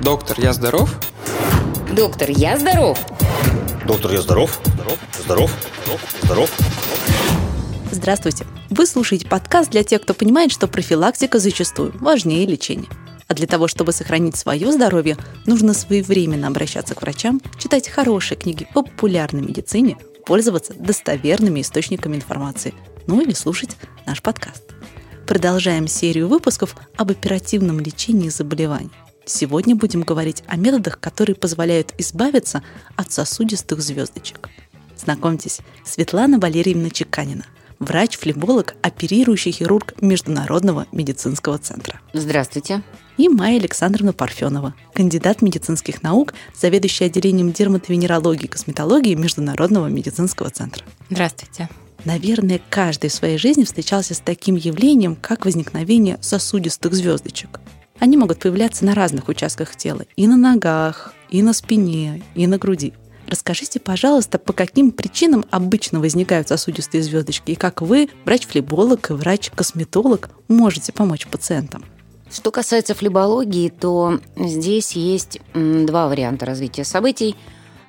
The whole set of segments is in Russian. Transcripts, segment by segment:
Доктор, я здоров? Доктор, я здоров. Доктор, я здоров. Здоров. Здоров. Здоров. Здравствуйте. Вы слушаете подкаст для тех, кто понимает, что профилактика зачастую важнее лечения. А для того, чтобы сохранить свое здоровье, нужно своевременно обращаться к врачам, читать хорошие книги по популярной медицине, пользоваться достоверными источниками информации, ну или слушать наш подкаст. Продолжаем серию выпусков об оперативном лечении заболеваний. Сегодня будем говорить о методах, которые позволяют избавиться от сосудистых звездочек. Знакомьтесь, Светлана Валерьевна Чеканина, врач-флеболог, оперирующий хирург Международного медицинского центра. Здравствуйте. И Майя Александровна Парфенова, кандидат медицинских наук, заведующая отделением дерматовенерологии и косметологии Международного медицинского центра. Здравствуйте. Наверное, каждый в своей жизни встречался с таким явлением, как возникновение сосудистых звездочек – они могут появляться на разных участках тела, и на ногах, и на спине, и на груди. Расскажите, пожалуйста, по каким причинам обычно возникают сосудистые звездочки, и как вы, врач-флеболог и врач-косметолог, можете помочь пациентам? Что касается флебологии, то здесь есть два варианта развития событий.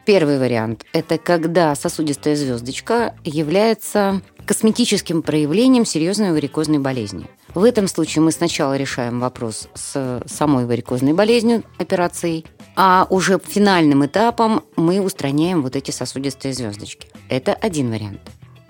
Первый вариант – это когда сосудистая звездочка является косметическим проявлением серьезной варикозной болезни. В этом случае мы сначала решаем вопрос с самой варикозной болезнью, операцией, а уже финальным этапом мы устраняем вот эти сосудистые звездочки. Это один вариант.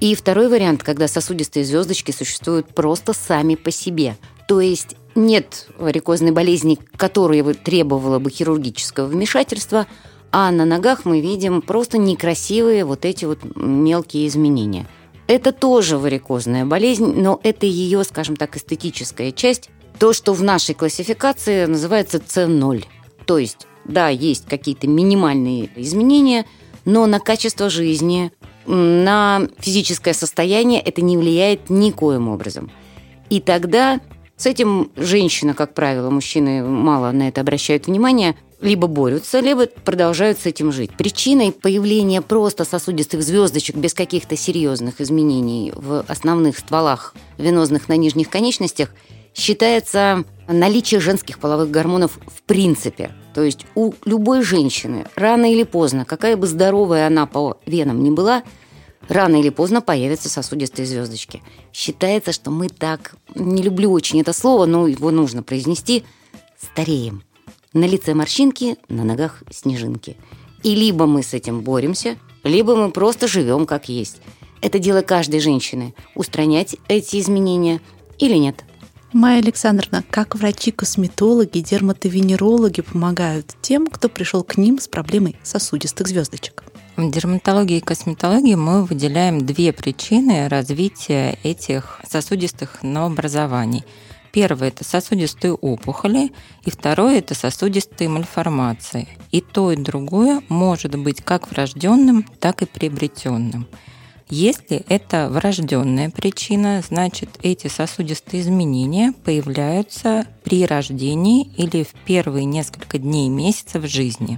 И второй вариант, когда сосудистые звездочки существуют просто сами по себе. То есть нет варикозной болезни, которая требовала бы хирургического вмешательства, а на ногах мы видим просто некрасивые вот эти вот мелкие изменения – это тоже варикозная болезнь, но это ее, скажем так, эстетическая часть. То, что в нашей классификации называется С0. То есть, да, есть какие-то минимальные изменения, но на качество жизни, на физическое состояние это не влияет никоим образом. И тогда с этим женщина, как правило, мужчины мало на это обращают внимание – либо борются, либо продолжают с этим жить. Причиной появления просто сосудистых звездочек без каких-то серьезных изменений в основных стволах венозных на нижних конечностях считается наличие женских половых гормонов в принципе. То есть у любой женщины рано или поздно, какая бы здоровая она по венам ни была, рано или поздно появятся сосудистые звездочки. Считается, что мы так, не люблю очень это слово, но его нужно произнести, стареем. На лице морщинки, на ногах снежинки. И либо мы с этим боремся, либо мы просто живем как есть. Это дело каждой женщины – устранять эти изменения или нет. Майя Александровна, как врачи-косметологи, дерматовенерологи помогают тем, кто пришел к ним с проблемой сосудистых звездочек? В дерматологии и косметологии мы выделяем две причины развития этих сосудистых новообразований – Первое – это сосудистые опухоли, и второе – это сосудистые мальформации. И то, и другое может быть как врожденным, так и приобретенным. Если это врожденная причина, значит эти сосудистые изменения появляются при рождении или в первые несколько дней месяцев жизни.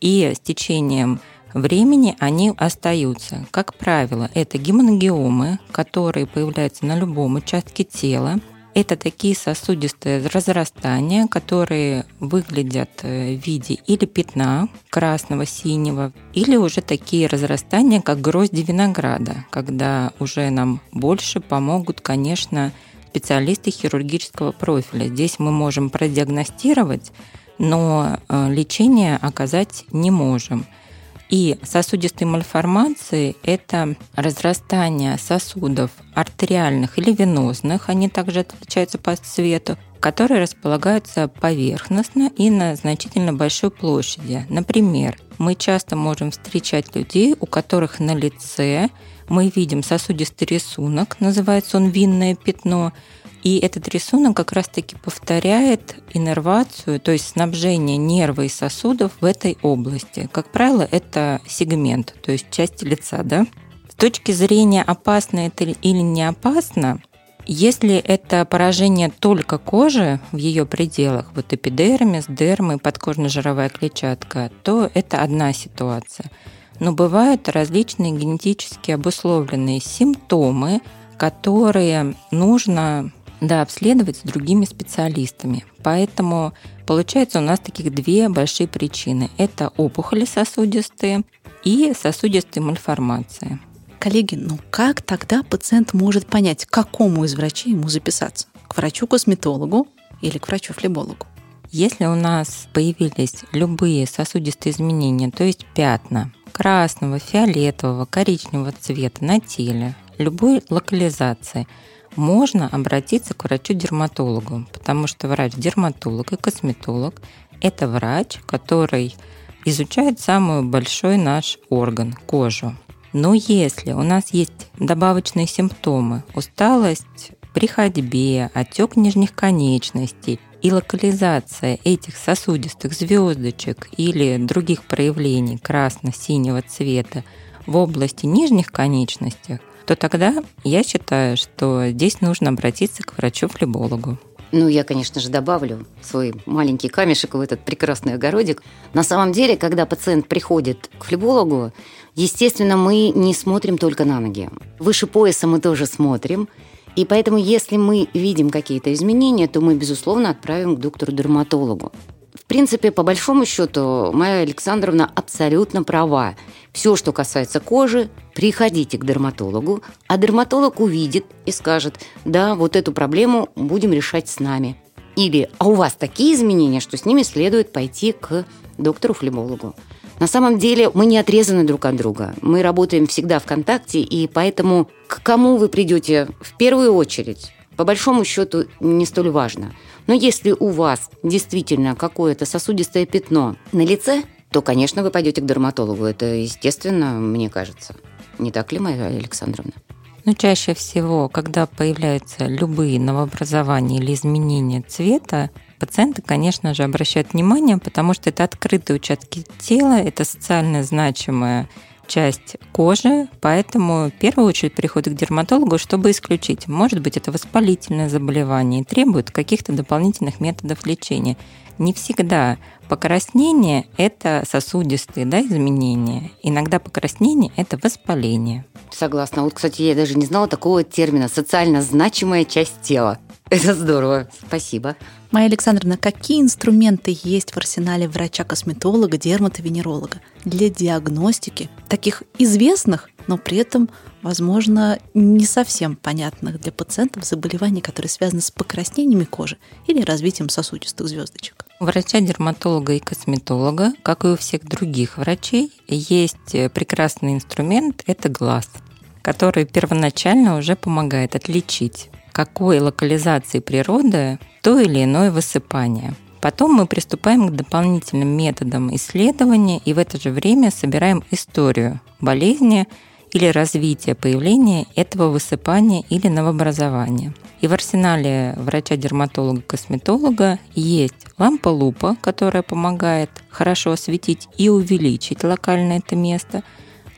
И с течением времени они остаются. Как правило, это гемангиомы, которые появляются на любом участке тела, это такие сосудистые разрастания, которые выглядят э, в виде или пятна красного, синего, или уже такие разрастания, как грозди винограда, когда уже нам больше помогут, конечно, специалисты хирургического профиля. Здесь мы можем продиагностировать, но э, лечение оказать не можем. И сосудистые мальформации – это разрастание сосудов артериальных или венозных, они также отличаются по цвету, которые располагаются поверхностно и на значительно большой площади. Например, мы часто можем встречать людей, у которых на лице мы видим сосудистый рисунок, называется он винное пятно, и этот рисунок как раз-таки повторяет иннервацию, то есть снабжение нерва и сосудов в этой области. Как правило, это сегмент, то есть часть лица. Да? С точки зрения, опасно это или не опасно, если это поражение только кожи в ее пределах, вот эпидермис, дермы, подкожно-жировая клетчатка, то это одна ситуация. Но бывают различные генетически обусловленные симптомы, которые нужно дообследовать с другими специалистами. Поэтому получается у нас таких две большие причины. Это опухоли сосудистые и сосудистые мальформации. Коллеги, ну как тогда пациент может понять, к какому из врачей ему записаться? К врачу-косметологу или к врачу-флебологу? Если у нас появились любые сосудистые изменения, то есть пятна красного, фиолетового, коричневого цвета на теле, любой локализации, можно обратиться к врачу-дерматологу, потому что врач-дерматолог и косметолог – это врач, который изучает самый большой наш орган – кожу. Но если у нас есть добавочные симптомы, усталость при ходьбе, отек нижних конечностей и локализация этих сосудистых звездочек или других проявлений красно-синего цвета в области нижних конечностей, то тогда я считаю, что здесь нужно обратиться к врачу-флебологу. Ну, я, конечно же, добавлю свой маленький камешек в этот прекрасный огородик. На самом деле, когда пациент приходит к флебологу, естественно, мы не смотрим только на ноги. Выше пояса мы тоже смотрим. И поэтому, если мы видим какие-то изменения, то мы, безусловно, отправим к доктору-дерматологу. В принципе, по большому счету, Майя Александровна абсолютно права. Все, что касается кожи, приходите к дерматологу, а дерматолог увидит и скажет, да, вот эту проблему будем решать с нами. Или, а у вас такие изменения, что с ними следует пойти к доктору-флебологу. На самом деле мы не отрезаны друг от друга. Мы работаем всегда в контакте, и поэтому к кому вы придете в первую очередь, по большому счету не столь важно. Но если у вас действительно какое-то сосудистое пятно на лице, то, конечно, вы пойдете к дерматологу. Это естественно, мне кажется. Не так ли, Майя Александровна? Ну, чаще всего, когда появляются любые новообразования или изменения цвета, пациенты, конечно же, обращают внимание, потому что это открытые участки тела, это социально значимая часть кожи, поэтому в первую очередь приходят к дерматологу, чтобы исключить. Может быть, это воспалительное заболевание и требует каких-то дополнительных методов лечения. Не всегда покраснение – это сосудистые да, изменения. Иногда покраснение – это воспаление. Согласна. Вот, кстати, я даже не знала такого термина «социально значимая часть тела». Это здорово. Спасибо. Майя Александровна, какие инструменты есть в арсенале врача-косметолога, дерматовенеролога для диагностики таких известных, но при этом, возможно, не совсем понятных для пациентов заболеваний, которые связаны с покраснениями кожи или развитием сосудистых звездочек? У врача-дерматолога и косметолога, как и у всех других врачей, есть прекрасный инструмент – это глаз, который первоначально уже помогает отличить какой локализации природы то или иное высыпание. Потом мы приступаем к дополнительным методам исследования и в это же время собираем историю болезни или развития появления этого высыпания или новообразования. И в арсенале врача-дерматолога-косметолога есть лампа-лупа, которая помогает хорошо осветить и увеличить локально это место,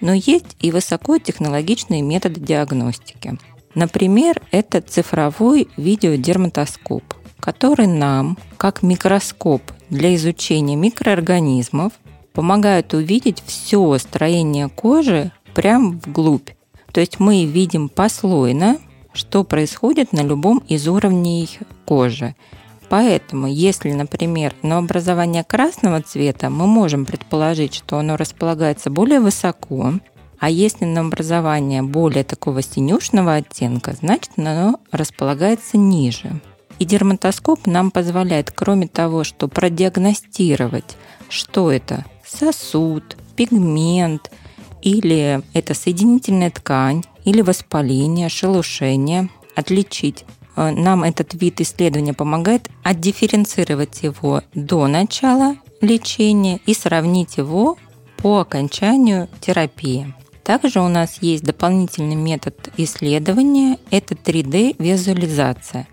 но есть и высокотехнологичные методы диагностики. Например, это цифровой видеодерматоскоп, который нам, как микроскоп для изучения микроорганизмов, помогает увидеть все строение кожи прямо вглубь. То есть мы видим послойно, что происходит на любом из уровней кожи. Поэтому, если, например, на образование красного цвета, мы можем предположить, что оно располагается более высоко, а если на образование более такого синюшного оттенка, значит оно располагается ниже. И дерматоскоп нам позволяет, кроме того, что продиагностировать, что это сосуд, пигмент, или это соединительная ткань, или воспаление, шелушение, отличить. Э, нам этот вид исследования помогает отдифференцировать его до начала лечения и сравнить его по окончанию терапии. Также у нас есть дополнительный метод исследования – это 3D-визуализация,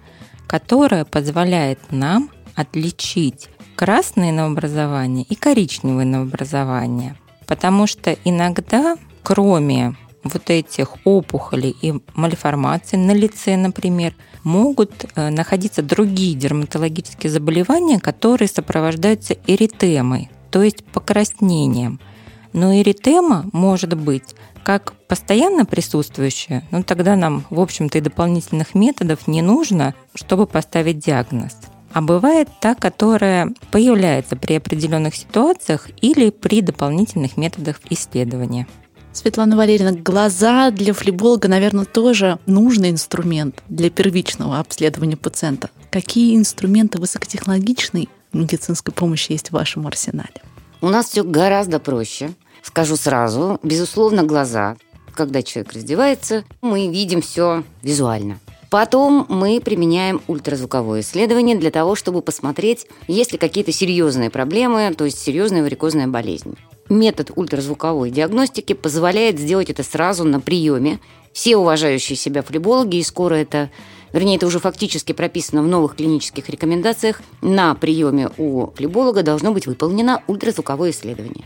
которая позволяет нам отличить красные новообразования и коричневые новообразования. Потому что иногда, кроме вот этих опухолей и мальформаций на лице, например, могут э, находиться другие дерматологические заболевания, которые сопровождаются эритемой, то есть покраснением – но эритема может быть как постоянно присутствующая, ну тогда нам, в общем-то, и дополнительных методов не нужно, чтобы поставить диагноз. А бывает та, которая появляется при определенных ситуациях или при дополнительных методах исследования. Светлана Валерьевна, глаза для флеболога, наверное, тоже нужный инструмент для первичного обследования пациента. Какие инструменты высокотехнологичной медицинской помощи есть в вашем арсенале? У нас все гораздо проще. Скажу сразу, безусловно, глаза. Когда человек раздевается, мы видим все визуально. Потом мы применяем ультразвуковое исследование для того, чтобы посмотреть, есть ли какие-то серьезные проблемы, то есть серьезная варикозная болезнь. Метод ультразвуковой диагностики позволяет сделать это сразу на приеме. Все уважающие себя флебологи, и скоро это, вернее, это уже фактически прописано в новых клинических рекомендациях, на приеме у флеболога должно быть выполнено ультразвуковое исследование.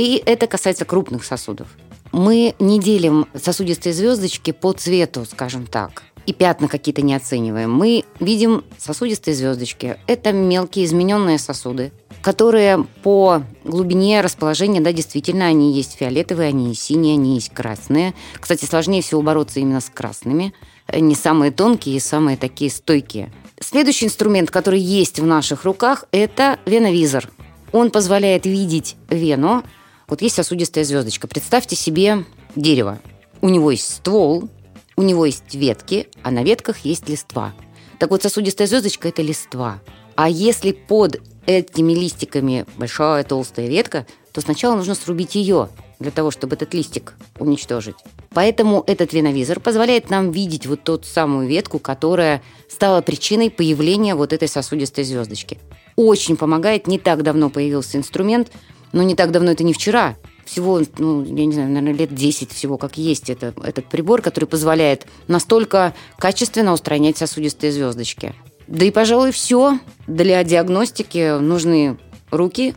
И это касается крупных сосудов. Мы не делим сосудистые звездочки по цвету, скажем так и пятна какие-то не оцениваем. Мы видим сосудистые звездочки. Это мелкие измененные сосуды, которые по глубине расположения, да, действительно, они есть фиолетовые, они есть синие, они есть красные. Кстати, сложнее всего бороться именно с красными. Они самые тонкие самые такие стойкие. Следующий инструмент, который есть в наших руках, это веновизор. Он позволяет видеть вену. Вот есть сосудистая звездочка. Представьте себе дерево. У него есть ствол, у него есть ветки, а на ветках есть листва. Так вот, сосудистая звездочка – это листва. А если под этими листиками большая толстая ветка, то сначала нужно срубить ее для того, чтобы этот листик уничтожить. Поэтому этот веновизор позволяет нам видеть вот ту самую ветку, которая стала причиной появления вот этой сосудистой звездочки. Очень помогает. Не так давно появился инструмент, но не так давно это не вчера. Всего, ну, я не знаю, наверное, лет 10 всего, как есть это, этот прибор, который позволяет настолько качественно устранять сосудистые звездочки. Да и, пожалуй, все. Для диагностики нужны руки,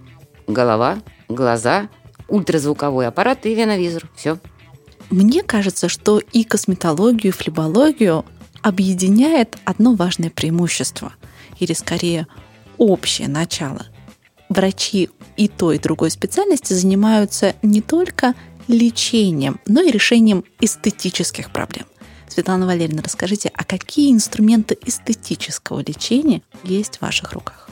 голова, глаза, ультразвуковой аппарат и веновизор. Все. Мне кажется, что и косметологию, и флебологию объединяет одно важное преимущество, или скорее общее начало. Врачи и той, и другой специальности занимаются не только лечением, но и решением эстетических проблем. Светлана Валерьевна, расскажите, а какие инструменты эстетического лечения есть в ваших руках?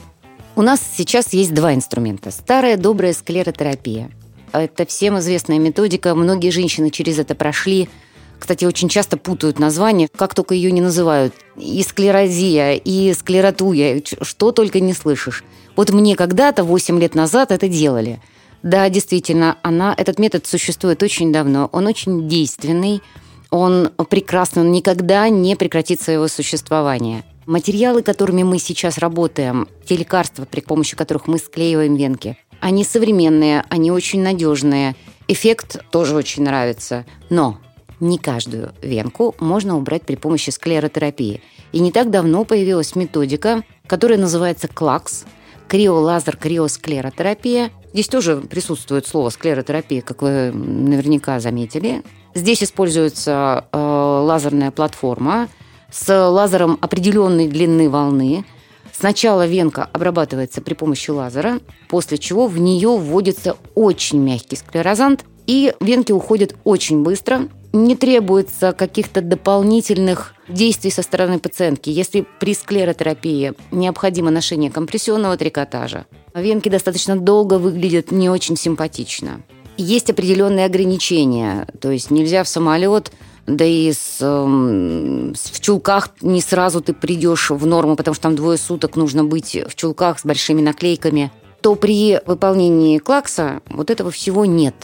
У нас сейчас есть два инструмента. Старая добрая склеротерапия. Это всем известная методика. Многие женщины через это прошли. Кстати, очень часто путают названия, как только ее не называют. И склерозия, и склеротуя, что только не слышишь. Вот мне когда-то, 8 лет назад, это делали. Да, действительно, она, этот метод существует очень давно. Он очень действенный он прекрасный, он никогда не прекратит своего существования. Материалы, которыми мы сейчас работаем, те лекарства, при помощи которых мы склеиваем венки, они современные, они очень надежные. Эффект тоже очень нравится. Но не каждую венку можно убрать при помощи склеротерапии. И не так давно появилась методика, которая называется КЛАКС – криолазер криосклеротерапия. Здесь тоже присутствует слово склеротерапия, как вы наверняка заметили. Здесь используется э, лазерная платформа с лазером определенной длины волны. Сначала венка обрабатывается при помощи лазера, после чего в нее вводится очень мягкий склерозант, и венки уходят очень быстро. Не требуется каких-то дополнительных действий со стороны пациентки. Если при склеротерапии необходимо ношение компрессионного трикотажа, венки достаточно долго выглядят не очень симпатично есть определенные ограничения. То есть нельзя в самолет, да и с, э, в чулках не сразу ты придешь в норму, потому что там двое суток нужно быть в чулках с большими наклейками. То при выполнении клакса вот этого всего нет.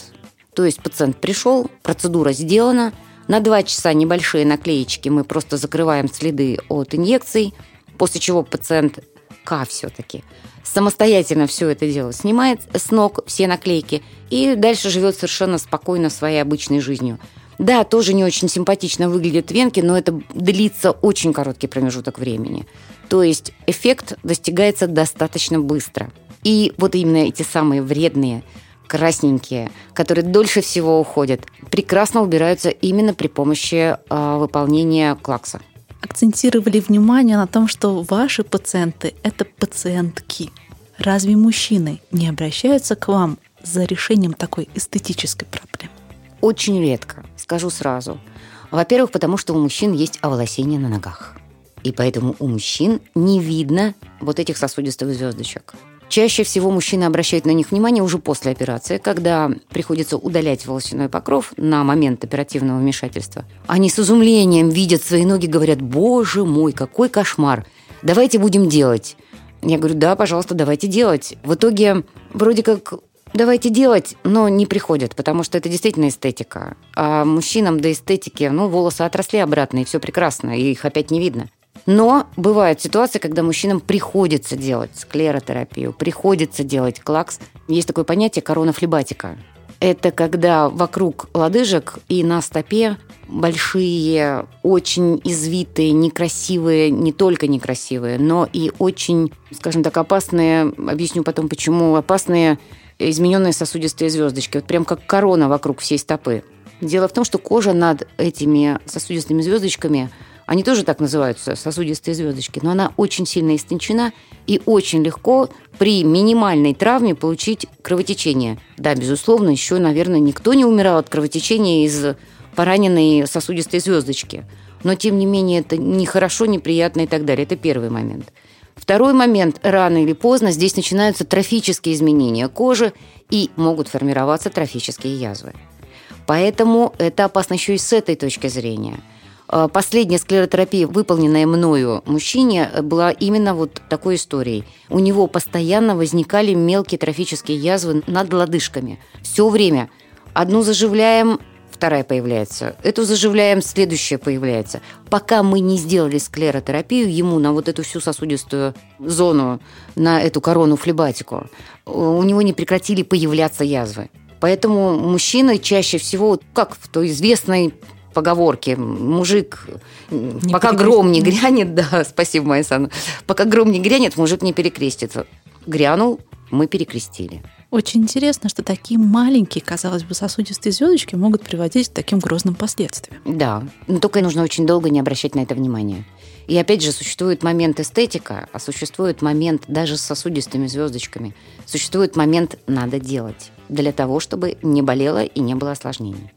То есть пациент пришел, процедура сделана, на два часа небольшие наклеечки мы просто закрываем следы от инъекций, после чего пациент К все-таки самостоятельно все это дело снимает с ног все наклейки и дальше живет совершенно спокойно своей обычной жизнью. Да, тоже не очень симпатично выглядят венки, но это длится очень короткий промежуток времени. То есть эффект достигается достаточно быстро. И вот именно эти самые вредные, красненькие, которые дольше всего уходят, прекрасно убираются именно при помощи э, выполнения клакса акцентировали внимание на том, что ваши пациенты – это пациентки. Разве мужчины не обращаются к вам за решением такой эстетической проблемы? очень редко, скажу сразу. Во-первых, потому что у мужчин есть оволосение на ногах. И поэтому у мужчин не видно вот этих сосудистых звездочек. Чаще всего мужчины обращают на них внимание уже после операции, когда приходится удалять волосяной покров на момент оперативного вмешательства. Они с изумлением видят свои ноги, говорят, боже мой, какой кошмар, давайте будем делать. Я говорю, да, пожалуйста, давайте делать. В итоге вроде как давайте делать, но не приходят, потому что это действительно эстетика. А мужчинам до эстетики, ну, волосы отросли обратно, и все прекрасно, и их опять не видно. Но бывают ситуации, когда мужчинам приходится делать склеротерапию, приходится делать клакс. Есть такое понятие корона флебатика. Это когда вокруг лодыжек и на стопе большие, очень извитые, некрасивые, не только некрасивые, но и очень, скажем так, опасные, объясню потом почему, опасные измененные сосудистые звездочки. Вот прям как корона вокруг всей стопы. Дело в том, что кожа над этими сосудистыми звездочками – они тоже так называются, сосудистые звездочки, но она очень сильно истончена и очень легко при минимальной травме получить кровотечение. Да, безусловно, еще, наверное, никто не умирал от кровотечения из пораненной сосудистой звездочки. Но, тем не менее, это нехорошо, неприятно и так далее. Это первый момент. Второй момент. Рано или поздно здесь начинаются трофические изменения кожи и могут формироваться трофические язвы. Поэтому это опасно еще и с этой точки зрения – последняя склеротерапия, выполненная мною мужчине, была именно вот такой историей. У него постоянно возникали мелкие трофические язвы над лодыжками. Все время. Одну заживляем, вторая появляется. Эту заживляем, следующая появляется. Пока мы не сделали склеротерапию ему на вот эту всю сосудистую зону, на эту корону флебатику, у него не прекратили появляться язвы. Поэтому мужчины чаще всего, как в той известной поговорки. Мужик, не пока гром не грянет, да, спасибо, моя Санна, пока гром не грянет, мужик не перекрестится. Грянул, мы перекрестили. Очень интересно, что такие маленькие, казалось бы, сосудистые звездочки могут приводить к таким грозным последствиям. Да, но только нужно очень долго не обращать на это внимания. И опять же, существует момент эстетика, а существует момент даже с сосудистыми звездочками. Существует момент «надо делать» для того, чтобы не болело и не было осложнений.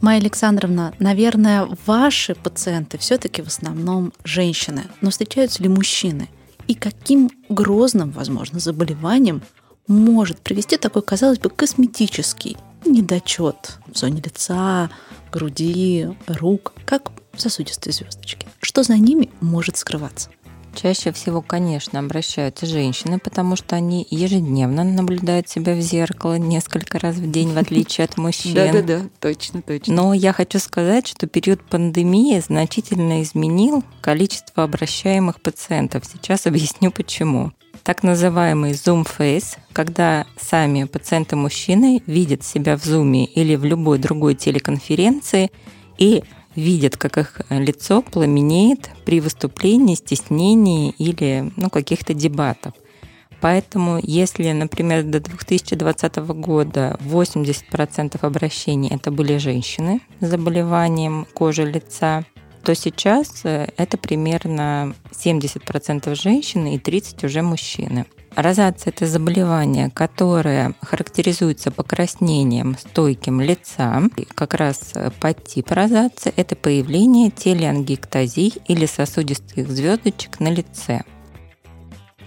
Майя Александровна, наверное, ваши пациенты все-таки в основном женщины, но встречаются ли мужчины? И каким грозным, возможно, заболеванием может привести такой, казалось бы, косметический недочет в зоне лица, груди, рук, как сосудистые звездочки? Что за ними может скрываться? Чаще всего, конечно, обращаются женщины, потому что они ежедневно наблюдают себя в зеркало несколько раз в день, в отличие от мужчин. Да-да-да, точно, точно. Но я хочу сказать, что период пандемии значительно изменил количество обращаемых пациентов. Сейчас объясню почему. Так называемый Zoom Face, когда сами пациенты-мужчины видят себя в Zoom или в любой другой телеконференции и видят, как их лицо пламенеет при выступлении, стеснении или ну, каких-то дебатов. Поэтому, если, например, до 2020 года 80% обращений это были женщины с заболеванием кожи лица, то сейчас э, это примерно 70% женщин и 30% уже мужчины. Розация – это заболевание, которое характеризуется покраснением стойким лица. И как раз подтип розации – это появление телеангиктазий или сосудистых звездочек на лице.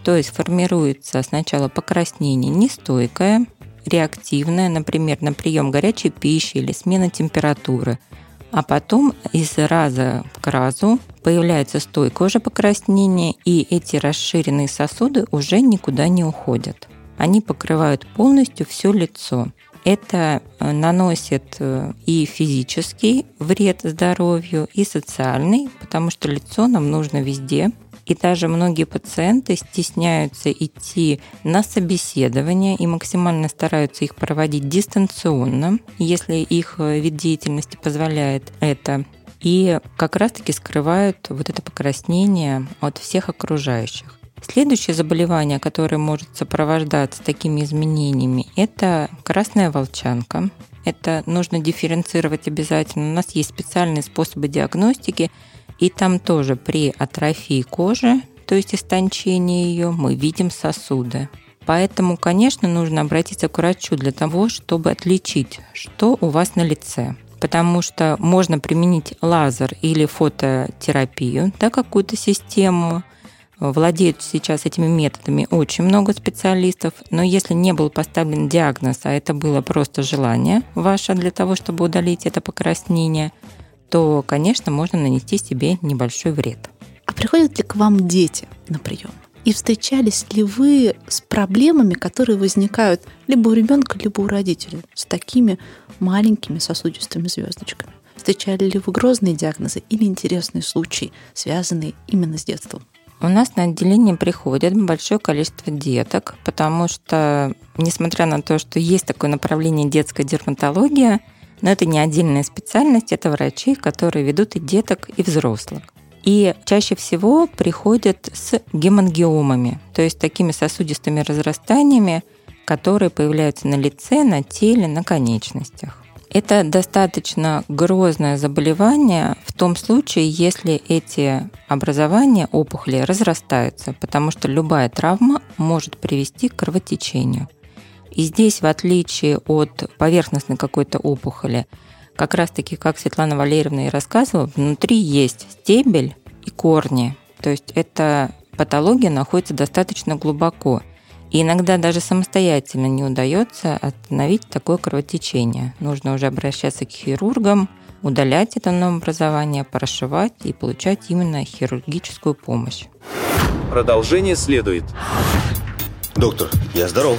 То есть формируется сначала покраснение нестойкое, реактивное, например, на прием горячей пищи или смена температуры – а потом из раза к разу появляется стойкое уже покраснение, и эти расширенные сосуды уже никуда не уходят. Они покрывают полностью все лицо. Это э, наносит э, и физический вред здоровью, и социальный, потому что лицо нам нужно везде, и даже многие пациенты стесняются идти на собеседование и максимально стараются их проводить дистанционно, если их э, вид деятельности позволяет это. И как раз-таки скрывают вот это покраснение от всех окружающих. Следующее заболевание, которое может сопровождаться такими изменениями, это красная волчанка. Это нужно дифференцировать обязательно. У нас есть специальные способы диагностики, и там тоже при атрофии кожи, то есть истончении ее, мы видим сосуды. Поэтому, конечно, нужно обратиться к врачу для того, чтобы отличить, что у вас на лице. Потому что можно применить лазер или фототерапию, да, какую-то систему. Владеют сейчас этими методами очень много специалистов, но если не был поставлен диагноз, а это было просто желание ваше для того, чтобы удалить это покраснение, то, конечно, можно нанести себе небольшой вред. А приходят ли к вам дети на прием? И встречались ли вы с проблемами, которые возникают либо у ребенка, либо у родителей с такими маленькими сосудистыми звездочками? Встречали ли вы грозные диагнозы или интересные случаи, связанные именно с детством? У нас на отделение приходит большое количество деток, потому что, несмотря на то, что есть такое направление детская дерматология, но это не отдельная специальность, это врачи, которые ведут и деток, и взрослых. И чаще всего приходят с гемангиомами, то есть такими сосудистыми разрастаниями, которые появляются на лице, на теле, на конечностях. Это достаточно грозное заболевание в том случае, если эти образования, опухоли разрастаются, потому что любая травма может привести к кровотечению. И здесь, в отличие от поверхностной какой-то опухоли, как раз-таки, как Светлана Валерьевна и рассказывала, внутри есть стебель и корни. То есть эта патология находится достаточно глубоко. И иногда даже самостоятельно не удается остановить такое кровотечение. Нужно уже обращаться к хирургам, удалять это новообразование, прошивать и получать именно хирургическую помощь. Продолжение следует. Доктор, я здоров.